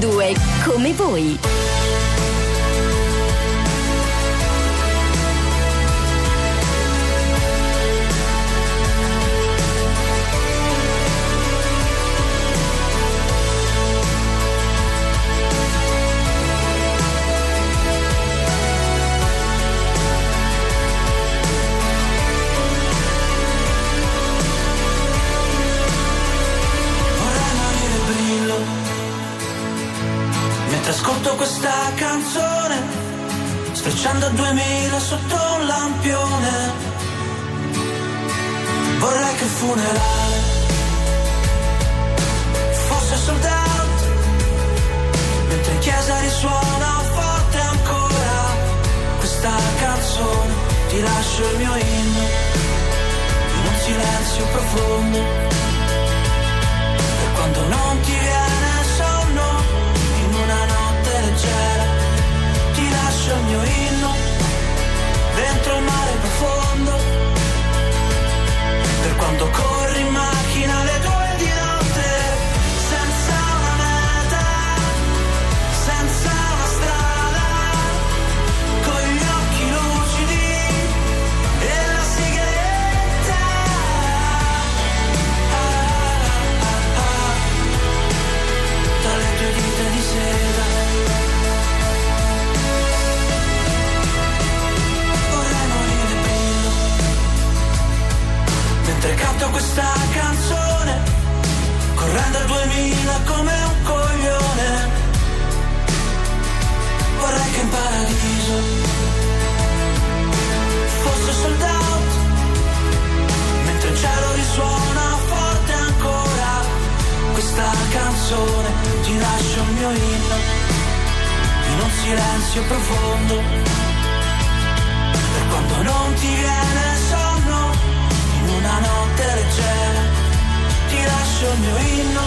102, come voi. Ascolto questa canzone Sfrecciando a 2000 sotto un lampione. Vorrei che il funerale Fosse sold out Mentre in chiesa risuona forte ancora. Questa canzone Ti lascio il mio inno In un silenzio profondo. Per quando non ti viene silenzio profondo. Per quando non ti viene sonno in una notte leggera ti lascio il mio inno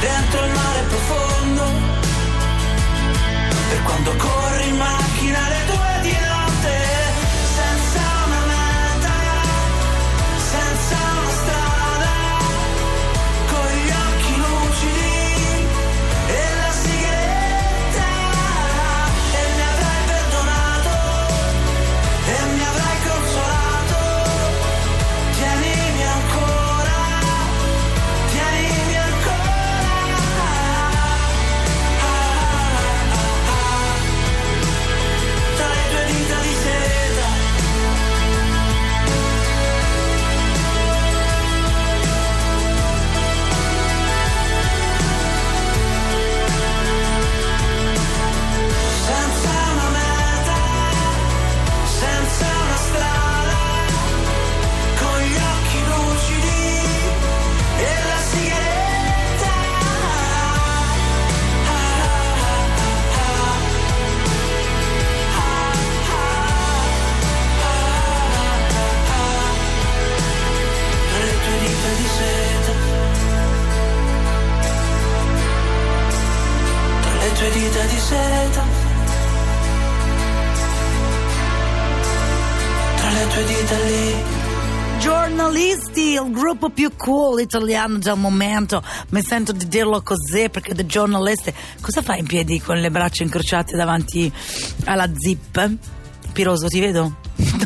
dentro il mare profondo. Per quando corri in macchina alle due Giornalisti, il gruppo più cool italiano del momento. Mi sento di dirlo così perché The Journalist. Cosa fai in piedi con le braccia incrociate davanti alla zip? Piroso, ti vedo?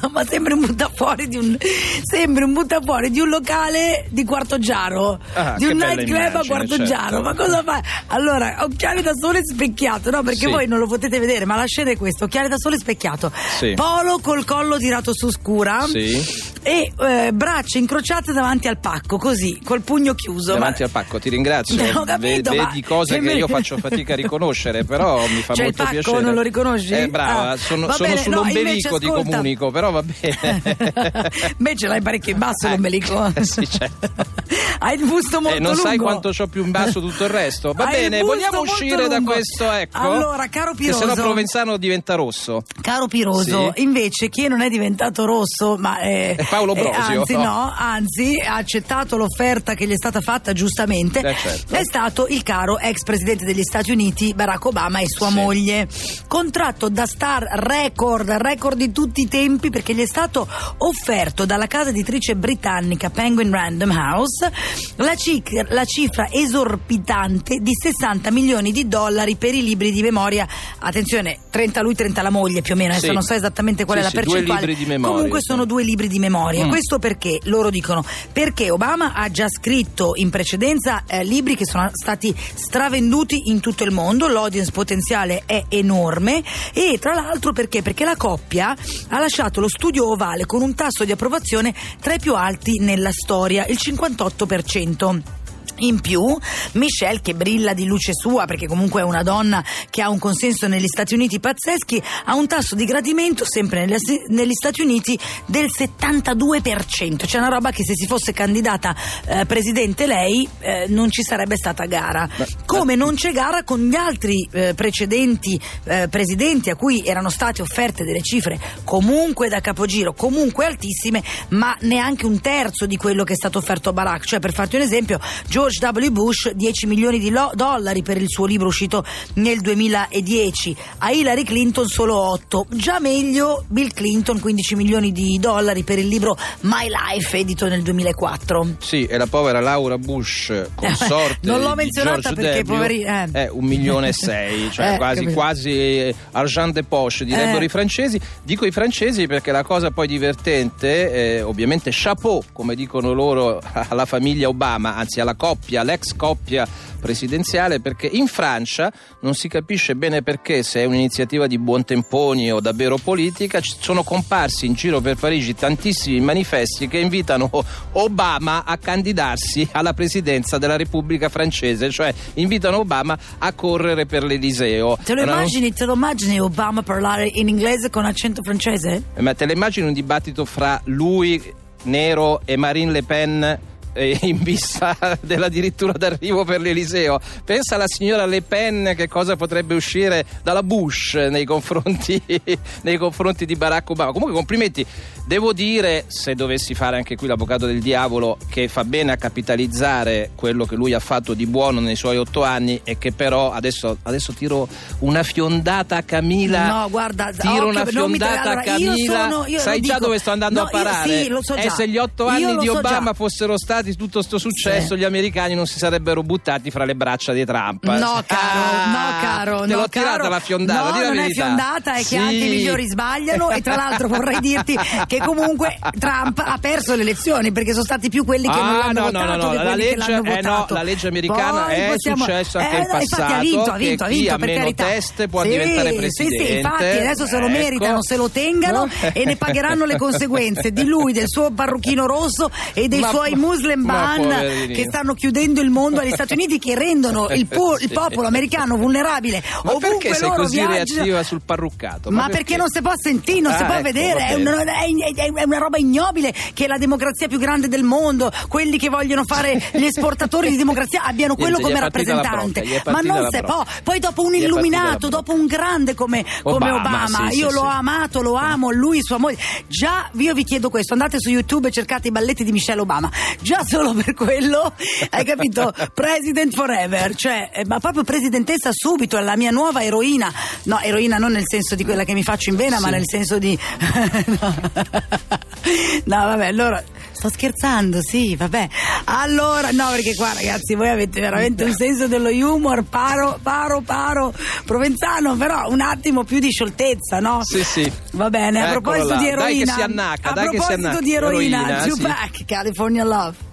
No, ma sembri un buttafuori di un. Sembri un buttafuori di un locale di Quarto Giaro. Ah, di un nightclub a immagine, Quarto certo. Giaro. Ma cosa fai? Allora, occhiali da sole specchiato, no? Perché Sì. voi non lo potete vedere, ma la scena è questa: occhiali da sole specchiato. Sì. Polo col collo tirato su scura Sì. e eh, braccia incrociate davanti al pacco, così, col pugno chiuso. Davanti Ma- al pacco, ti ringrazio. Ho capito, ma- vedi cose che io faccio fatica a riconoscere, però mi fa Cioè, il molto pacco piacere. non lo riconosci? Eh, brava, Ah, sono, sono bene, no, sull'ombelico, invece, ti ascolta. comunico, però va bene. Invece l'hai parecchio in basso Eh, l'ombelico. eh, sì, certo. Hai il busto molto Eh, non lungo. sai quanto c'ho più in basso tutto il resto. Va Hai bene, vogliamo uscire da lungo. questo, ecco. Allora, caro Che sennò Piroso. Provenzano diventa rosso. Caro Piroso, Sì. invece chi non è diventato rosso, ma è, È Paolo Brosio. anzi, no, anzi, ha accettato l'offerta che gli è stata fatta giustamente, Eh, certo. è stato il caro ex presidente degli Stati Uniti Barack Obama e sua Sì. moglie. Contratto da star record, record di tutti i tempi perché gli è stato offerto dalla casa editrice britannica Penguin Random House la, cic- la cifra esorbitante di 60 milioni di dollari per i libri di memoria. Attenzione, 30 lui, 30 la moglie più o meno, adesso Sì. non so esattamente qual Sì, è la due percentuale. libri di memoria, Comunque sono due libri di memoria. Mm. Questo perché loro dicono perché Obama ha già scritto in precedenza eh, libri che sono stati stravenduti in tutto il mondo, l'audience potenziale è enorme e tra l'altro perché? Perché la coppia ha lasciato lo studio ovale con un tasso di approvazione tra i più alti nella storia, il 58%. In più, Michelle, che brilla di luce sua, perché comunque è una donna che ha un consenso negli Stati Uniti pazzeschi, ha un tasso di gradimento sempre negli, negli Stati Uniti del 72%. C'è una roba che se si fosse candidata eh, presidente lei eh, non ci sarebbe stata gara. Come non c'è gara con gli altri eh, precedenti eh, presidenti a cui erano state offerte delle cifre comunque da capogiro, comunque altissime, ma neanche un terzo di quello che è stato offerto a Barack. Cioè, per farti un esempio, George W. Bush 10 milioni di lo- dollari per il suo libro uscito nel 2010, a Hillary Clinton solo 8. Già meglio Bill Clinton 15 milioni di dollari per il libro My Life edito nel 2004. Sì, e la povera Laura Bush, consorte Non l'ho menzionata perché, W, poveri- eh. è un milione e sei, cioè Eh, quasi, capito. quasi eh, argent de poche, direbbero Eh. i francesi. Dico i francesi perché la cosa poi divertente, eh, ovviamente chapeau, come dicono loro, alla famiglia Obama, anzi alla coppia, l'ex coppia presidenziale, perché in Francia non si capisce bene perché, se è un'iniziativa di buontemponi o davvero politica, ci sono comparsi in giro per Parigi tantissimi manifesti che invitano Obama a candidarsi alla presidenza della Repubblica francese, cioè invitano Obama a correre per l'Eliseo. Te lo, immagini, te lo immagini Obama parlare in inglese con accento francese? Ma te le immagini un dibattito fra lui, Nero, e Marine Le Pen? In vista dell'addirittura d'arrivo per l'Eliseo, pensa alla signora Le Pen che cosa potrebbe uscire dalla Bush nei confronti, nei confronti di Barack Obama. Comunque, complimenti. Devo dire, se dovessi fare anche qui l'avvocato del diavolo, che fa bene a capitalizzare quello che lui ha fatto di buono nei suoi otto anni e che però adesso, adesso tiro una fiondata a Camila. No, guarda, tiro una occhio, mi- fiondata allora, a io Camila. sono- io Sai già dico. dove sto andando No, a io parare? sì, lo so E già. se gli otto Io anni di so Obama già. fossero stati tutto sto successo, Sì. gli americani non si sarebbero buttati fra le braccia di Trump. No, caro, Ah, no, caro. Te no, l'ho tirata caro. la fiondata. No, la non è verità. fiondata, è Sì. che anche i migliori sbagliano. E tra l'altro vorrei dirti che comunque Trump ha perso le elezioni perché sono stati più quelli che non Ah, l'hanno no, no, votato no, che la quelli che legge- eh, no, la legge americana Poi è possiamo- successo anche eh, in no, infatti ha passato, vinto, ha che vinto, ha vinto ha per meno carità. teste può Sì, diventare Sì, sì, presidente. infatti adesso se lo Ecco. meritano, se lo tengano e ne pagheranno le conseguenze di lui, del suo parrucchino rosso e dei Ma suoi Muslim ma ban che stanno chiudendo il mondo agli Stati Uniti che rendono il, po- il Sì. popolo americano vulnerabile Ma ovunque perché sei loro così viaggino. reattiva sul parruccato? Ma, perché? non si può sentire, non si Ah, può ecco, vedere, è una, è- è- è una roba ignobile che la democrazia più grande del mondo, quelli che vogliono fare gli esportatori di democrazia abbiano quello come rappresentante. bronca, Ma non bronca. può. Poi dopo un illuminato, dopo un grande come come Obama, Obama, sì, io sì, l'ho sì. amato, lo amo, lui, sua moglie. Già, io vi chiedo questo, andate su YouTube e cercate i balletti di Michelle Obama. Già solo per quello, hai capito? President forever, cioè, eh, ma proprio presidentessa subito, è la mia nuova eroina. No, eroina non nel senso di quella che mi faccio in vena, ma nel senso di... no. No, vabbè, allora... Sto scherzando, sì, vabbè. Allora, no, perché qua ragazzi voi avete veramente un senso dello humor, paro, paro, paro, provenzano, però un attimo più di scioltezza, no? Sì, sì. Va bene, a Eccolo proposito là. di Dai che eroina. si annacca, a dai che si proposito annacca. di eroina, Eroina, sì. Tupac, California Love.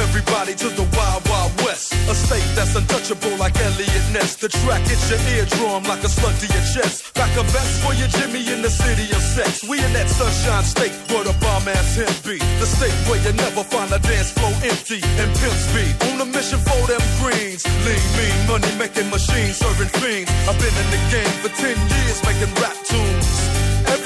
Everybody to the Wild Wild West. A state that's untouchable like Elliot Ness. The track hits your eardrum like a slug to your chest. Back a vest for your Jimmy in the city of sex. We in that sunshine state where the bomb ass him be. The state where you never find a dance floor empty and pimp speed. On a mission for them greens. Lean, mean, money making machines serving fiends. I've been in the game for 10 years making rap tunes.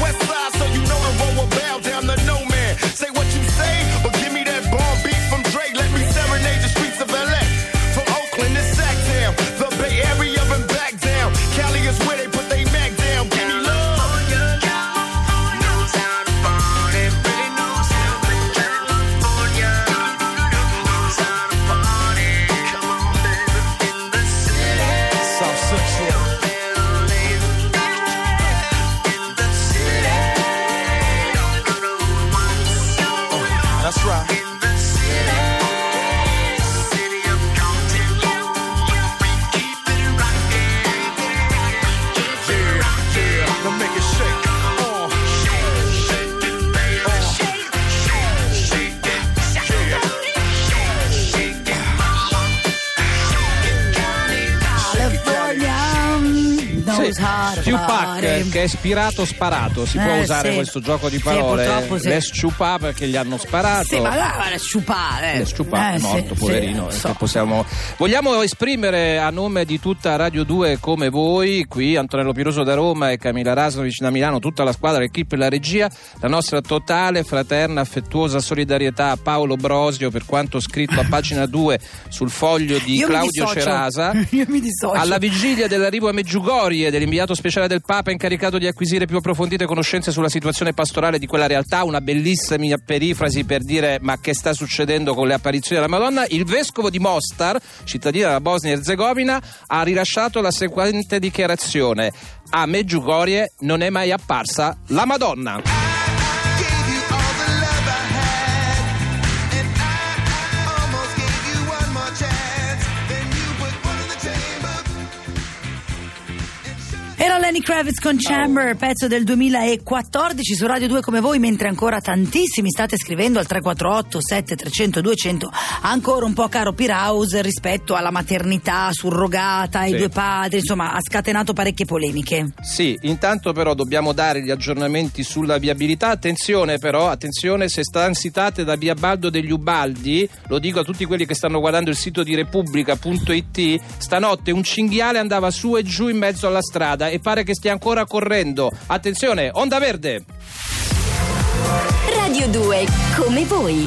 West Side, Sì, party. che è ispirato sparato, si può Eh, usare sì. questo gioco di Sì, parole. purtroppo sì. Le sciupà perché gli hanno sparato. Sì, ma là va a sciupare. Le sciupà, Eh, è sì, morto, sì, poverino. so. che possiamo- Vogliamo esprimere a nome di tutta Radio 2 come voi, qui Antonello Piroso da Roma e Camilla Rasnovic da Milano, tutta la squadra, l'equipe e la regia, la nostra totale, fraterna, affettuosa solidarietà a Paolo Brosio per quanto scritto a pagina 2 sul foglio di Io Claudio. Cerasa. Io mi dissocio. Alla vigilia dell'arrivo a Meggiugorie dell'inviato speciale del Papa incaricato di acquisire più approfondite conoscenze sulla situazione pastorale di quella realtà, una bellissima perifrasi per dire ma che sta succedendo con le apparizioni della Madonna, il vescovo di Mostar, cittadina della Bosnia e Herzegovina, ha rilasciato la seguente dichiarazione. A Meggiugorie non è mai apparsa la Madonna. Lenny Kravitz con Chamber, pezzo del 2014 su Radio 2 come voi, mentre ancora tantissimi state scrivendo al 348 7300 200 ancora un po' caro Piraus rispetto alla maternità surrogata, ai Sì. due padri, insomma ha scatenato parecchie polemiche. Sì, intanto però dobbiamo dare gli aggiornamenti sulla viabilità. Attenzione però, attenzione se stanno citate da Biabaldo degli Ubaldi, lo dico a tutti quelli che stanno guardando il sito di Repubblica.it, stanotte un cinghiale andava su e giù in mezzo alla strada e pare che stia ancora correndo. Attenzione, onda verde! Radio 2, come voi.